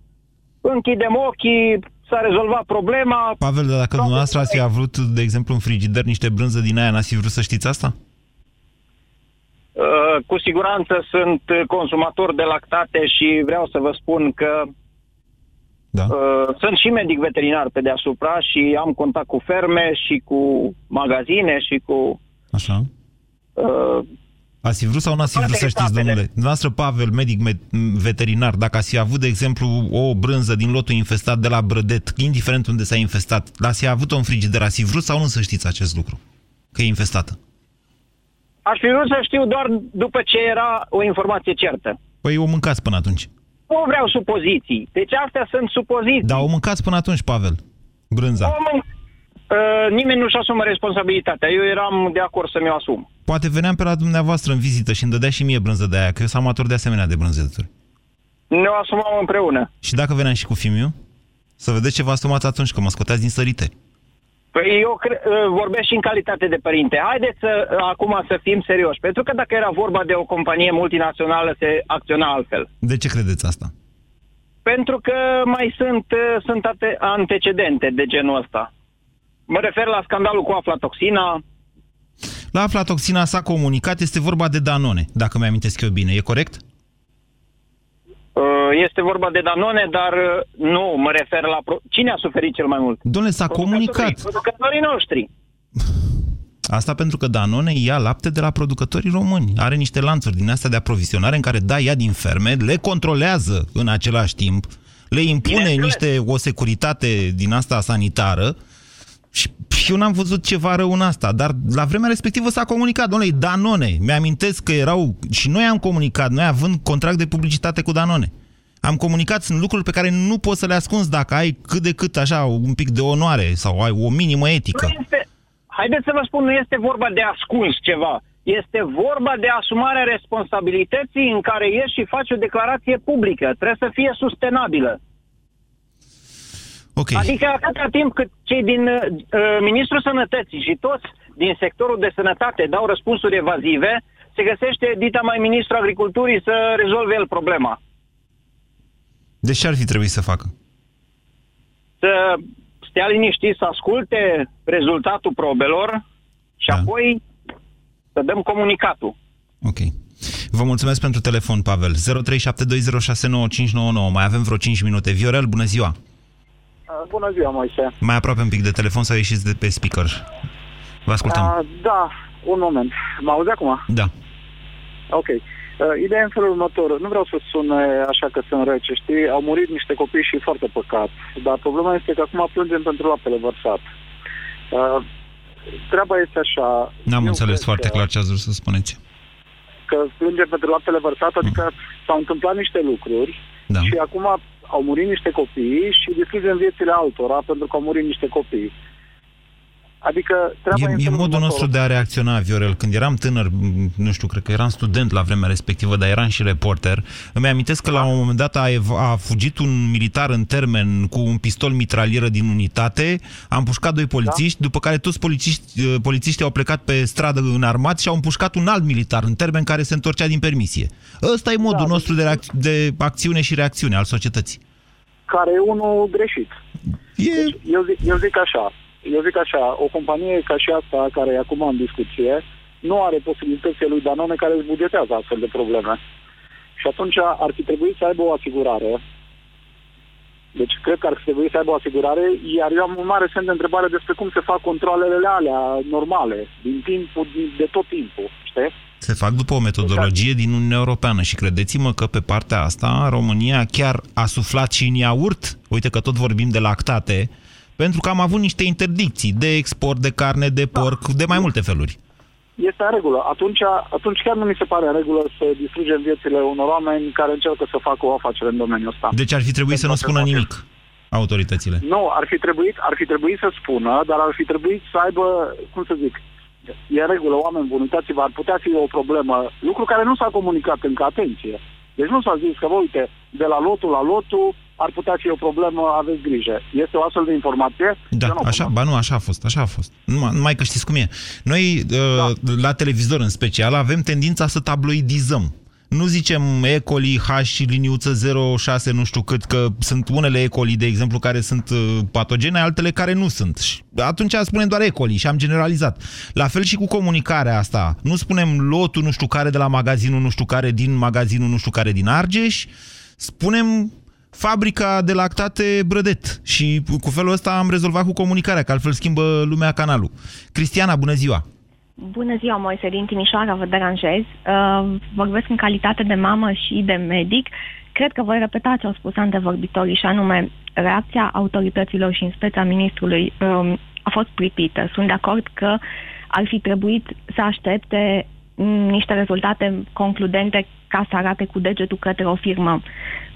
închidem ochii, s-a rezolvat problema. Pavel, dar dacă dumneavoastră ați fi avut, de exemplu, în frigider niște brânză din aia, n-ați fi vrut să știți asta? Uh, cu siguranță sunt consumator de lactate și vreau să vă spun că da. uh, sunt și medic veterinar pe deasupra și am contact cu ferme și cu magazine și cu... Așa. Uh, Ați fi vrut sau nu ați fi vrut să știți, domnule? Dumneavoastră, Pavel, medic veterinar, dacă ați fi avut, de exemplu, o brânză din lotul infestat de la Brădet, indiferent unde s-a infestat, l-ați fi avut-o în frigider, ați fi vrut sau nu să știți acest lucru? Că e infestată. Aș fi vrut să știu doar după ce era o informație certă. Păi o mâncați până atunci. Nu vreau supoziții. Deci astea sunt supoziții. Dar o mâncați până atunci, Pavel. Brânza. O mân... uh, nimeni nu-și asumă responsabilitatea. Eu eram de acord să mi-o asum. Poate veneam pe la dumneavoastră în vizită și îmi dădea și mie brânză de aia, că eu sunt amator de asemenea de brânzeturi. Ne o asumăm împreună. Și dacă veneam și cu fimiu? Să vedeți ce vă asumați atunci, că mă scoteați din sărite. Păi eu cre- vorbesc și în calitate de părinte. Haideți să, acum să fim serioși. Pentru că dacă era vorba de o companie multinațională, se acționa altfel. De ce credeți asta? Pentru că mai sunt, sunt ate- antecedente de genul ăsta. Mă refer la scandalul cu aflatoxina. La aflatoxina s-a comunicat, este vorba de Danone, dacă mi-amintesc eu bine. E corect? Uh, Este vorba de Danone, dar uh, nu, mă refer la... Pro- Cine a suferit cel mai mult? Domnule, s-a comunicat. Producătorii noștri. Asta pentru că Danone ia lapte de la producătorii români. Are niște lanțuri din astea de aprovizionare în care da, ia din ferme, le controlează în același timp, le impune niște o securitate din asta sanitară și eu n-am văzut ceva rău în asta, dar la vremea respectivă s-a comunicat, domnule, Danone. Mi-amintesc că erau, și noi am comunicat, noi având contract de publicitate cu Danone. Am comunicat, sunt lucruri pe care nu poți să le ascunzi dacă ai cât de cât așa un pic de onoare sau ai o minimă etică. Nu este, haideți să vă spun, nu este vorba de ascuns ceva. Este vorba de asumarea responsabilității în care ieși și faci o declarație publică. Trebuie să fie sustenabilă. Okay. Adică atâta timp cât cei din uh, Ministrul Sănătății și toți din sectorul de sănătate dau răspunsuri evazive, se găsește dita mai Ministrul Agriculturii să rezolve el problema. Deci ce ar fi trebuit să facă? Să stea liniștit, să asculte rezultatul probelor și da. apoi să dăm comunicatul. Ok. Vă mulțumesc pentru telefon, Pavel. 0372069599. Mai avem vreo 5 minute. Viorel, bună ziua! Bună ziua, Moise. Mai aproape un pic de telefon sau ieșiți de pe speaker. Vă ascultăm. Uh, da, un moment. Mă auzi acum? Da. Ok. Uh, ideea e în felul următor. Nu vreau să sune așa că sunt rece, știi? Au murit niște copii și foarte păcat. Dar problema este că acum plângem pentru laptele vărsat. Uh, treaba este așa... N-am înțeles foarte că... clar ce ați vrut să spuneți. Că plângem pentru laptele vărsat, adică mm. s-au întâmplat niște lucruri da. și acum au murit niște copii și distrugem viețile altora pentru că au murit niște copii. Adică treaba e, e modul nostru de a reacționa, Viorel. Când eram tânăr, nu știu, cred că eram student la vremea respectivă, dar eram și reporter, îmi amintesc că la un moment dat a, a fugit un militar în termen cu un pistol mitralieră din unitate, a împușcat doi polițiști, da? după care toți polițiști, polițiștii au plecat pe stradă în armat și au împușcat un alt militar în termen care se întorcea din permisie. Ăsta e modul da, nostru de, reac- de acțiune și reacțiune al societății. Care e unul greșit. E... Deci, eu, zic, eu zic așa, eu zic așa, o companie ca și asta, care e acum în discuție, nu are posibilitățile lui Danone care îți bugetează astfel de probleme. Și atunci ar fi trebuit să aibă o asigurare. Deci cred că ar fi trebuit să aibă o asigurare, iar eu am un mare semn de întrebare despre cum se fac controlele alea normale, din timpul, de tot timpul, știi? Se fac după o metodologie din Uniunea Europeană și credeți-mă că pe partea asta România chiar a suflat și în iaurt. Uite că tot vorbim de lactate, pentru că am avut niște interdicții de export de carne, de porc, da. de mai multe feluri. Este în regulă. Atunci, atunci chiar nu mi se pare în regulă să distrugem viețile unor oameni care încearcă să facă o afacere în domeniul ăsta. Deci ar fi trebuit să nu spună nimic. autoritățile? Nu, ar fi trebuit, ar fi trebuit să spună, dar ar fi trebuit să aibă, cum să zic, e în regulă, oameni buni, uitați-vă, ar putea fi o problemă, lucru care nu s-a comunicat încă, atenție. Deci nu s-a zis că, vă uite, de la lotul la lotul ar putea fi o problemă, aveți grijă. Este o astfel de informație? Da, Eu nu așa, ba nu, așa a fost, așa a fost. Numai, numai că știți cum e. Noi, da. la televizor în special, avem tendința să tabloidizăm. Nu zicem E. coli H liniuță 06 nu știu cât, că sunt unele E. coli, de exemplu, care sunt uh, patogene, altele care nu sunt. Și atunci spunem doar E. coli și am generalizat. La fel și cu comunicarea asta. Nu spunem lotul nu știu care de la magazinul nu știu care din magazinul nu știu care din Argeș, spunem fabrica de lactate Brădet. Și cu felul ăsta am rezolvat cu comunicarea, că altfel schimbă lumea canalul. Cristiana, bună ziua! Bună ziua, Moise, din Timișoara, vă deranjez. Uh, vorbesc în calitate de mamă și de medic. Cred că voi repeta ce au spus antevorbitorii și anume, reacția autorităților și în speța ministrului um, a fost pripită. Sunt de acord că ar fi trebuit să aștepte mm, niște rezultate concludente ca să arate cu degetul către o firmă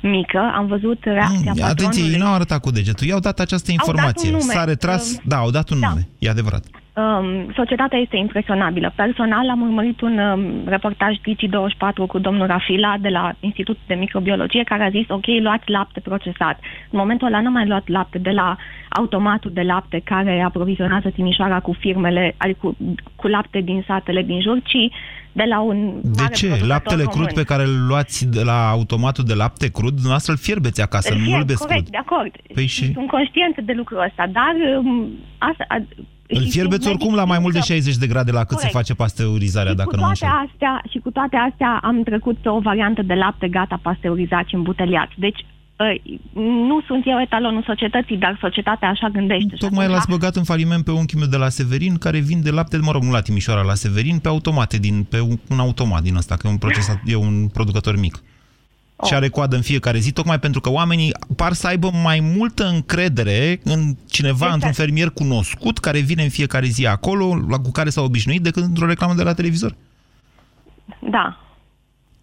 mică. Am văzut reacția Mm, patronului. Atenție, ei nu au arătat cu degetul, i-au dat această Au dat informație. un nume. S-a retras, Um, da, au dat un da. nume, e adevărat. Um, societatea este impresionabilă. Personal am urmărit un um, reportaj Digi24 cu domnul Rafila de la Institutul de Microbiologie care a zis, ok, luați lapte procesat. În momentul ăla n-am mai luat lapte de la automatul de lapte care aprovizionează Timișoara cu firmele, adică cu, cu lapte din satele din jur, ci de la un De mare ce? producător Laptele român. crud pe care îl luați de la automatul de lapte crud, dumneavoastră îl fierbeți acasă, Îl nu îl fierb, beți corect, crud. de acord. Păi și- Sunt conștientă de lucrul ăsta, dar um, asta... A, Îl și fierbeți sunt oricum la mai mult de medic, 60 de grade la cât se Corect. face pasteurizarea, și dacă cu nu mă toate înșel. astea Și cu toate astea am trecut pe o variantă de lapte gata pasteurizat și îmbuteliat. Deci ă, nu sunt eu etalonul societății, dar societatea așa gândește. Și Tocmai atunci- l-ați băgat în faliment pe unchiul meu de la Severin, care vinde lapte, mă rog, nu la Timișoara, la Severin, pe automate, din, pe un, un automat din ăsta, că e un, procesat, e un producător mic. Și are coadă în fiecare zi, tocmai pentru că oamenii par să aibă mai multă încredere în cineva, Exact. într-un fermier cunoscut, care vine în fiecare zi acolo, la, cu care s-au obișnuit, decât într-o reclamă de la televizor. Da,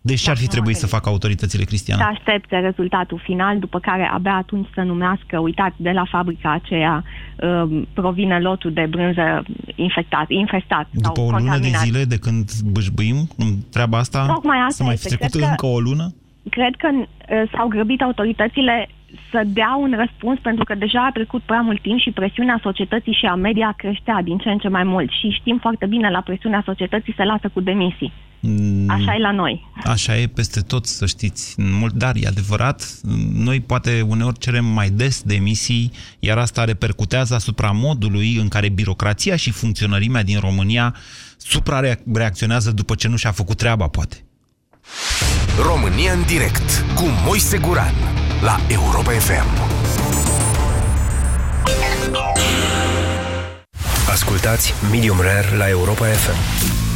Deci ce ar fi nu trebuit mă să facă autoritățile, să Cristiana? aștepte rezultatul final, după care abia atunci să numească, uitați, de la fabrica aceea um, provine lotul de brânză infectat, infestat După sau o lună de contaminat. zile de când bâșbâim în treaba asta, Tocmai asta să mai fi este. trecut Cred că- încă o lună? Cred că uh, s-au grăbit autoritățile să dea un răspuns pentru că deja a trecut prea mult timp și presiunea societății și a media creștea din ce în ce mai mult și știm foarte bine la presiunea societății se lasă cu demisii. Mm, Așa e la noi. Așa e peste tot, să știți. Mult, dar e adevărat, noi poate uneori cerem mai des demisii, iar asta repercutează asupra modului în care birocrația și funcționărimea din România suprareacționează după ce nu și-a făcut treaba, poate. România în direct cu Moise Guran la Europa FM. Ascultați Medium Rare la Europa FM.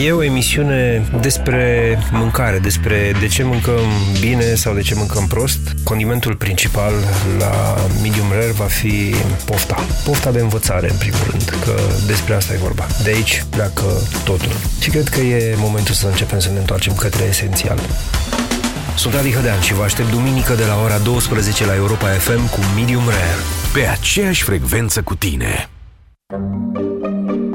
E o emisiune despre mâncare, despre de ce mâncăm bine sau de ce mâncăm prost. Condimentul principal la Medium Rare va fi pofta. Pofta de învățare, în primul rând, că despre asta e vorba. De aici pleacă totul. Și cred că e momentul să începem să ne întoarcem către esențial. Sunt Adi Hădean și vă aștept duminică de la ora 12 la Europa FM cu Medium Rare. Pe aceeași frecvență cu tine.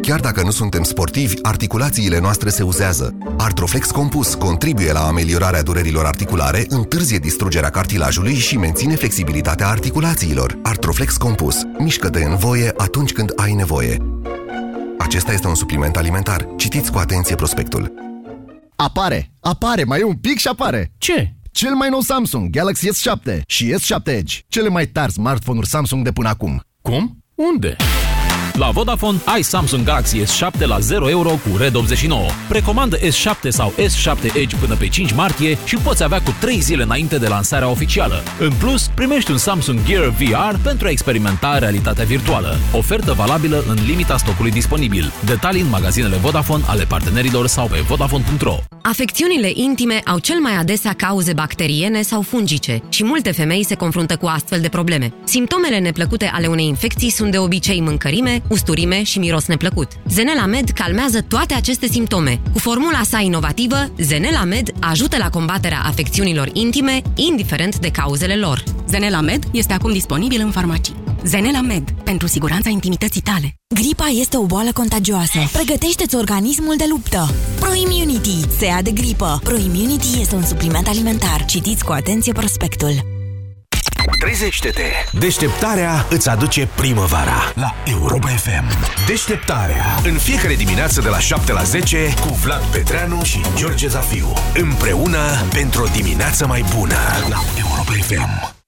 Chiar dacă nu suntem sportivi, articulațiile noastre se uzează. Artroflex Compus contribuie la ameliorarea durerilor articulare, întârzie distrugerea cartilajului și menține flexibilitatea articulațiilor. Artroflex Compus. Mișcă-te în voie atunci când ai nevoie. Acesta este un supliment alimentar. Citiți cu atenție prospectul. Apare! Apare! Mai e un pic și apare! Ce? Cel mai nou Samsung Galaxy S7 și S7 Edge. Cele mai tari smartphone-uri Samsung de până acum. Cum? Unde? La Vodafone ai Samsung Galaxy S7 la 0 euro cu Red 89. Precomandă S7 sau S7 Edge până pe 5 martie și îl poți avea cu 3 zile înainte de lansarea oficială. În plus, primești un Samsung Gear VR pentru a experimenta realitatea virtuală. Ofertă valabilă în limita stocului disponibil. Detalii în magazinele Vodafone ale partenerilor sau pe vodafone.ro. Afecțiunile intime au cel mai adesea cauze bacteriene sau fungice și multe femei se confruntă cu astfel de probleme. Simptomele neplăcute ale unei infecții sunt de obicei mâncărime, usturime și miros neplăcut. Zenela Med calmează toate aceste simptome. Cu formula sa inovativă, Zenela Med ajută la combaterea afecțiunilor intime, indiferent de cauzele lor. Zenela Med este acum disponibil în farmacii. Zenela Med, pentru siguranța intimității tale. Gripa este o boală contagioasă. Pregătește-ți organismul de luptă. ProImmunity, SEA de gripă. ProImmunity este un supliment alimentar. Citiți cu atenție prospectul. Trezește-te! Deșteptarea îți aduce primăvara la Europa FM. Deșteptarea. În fiecare dimineață de la 7 la 10 cu Vlad Petreanu și George Zafiu. Împreună pentru o dimineață mai bună la Europa FM.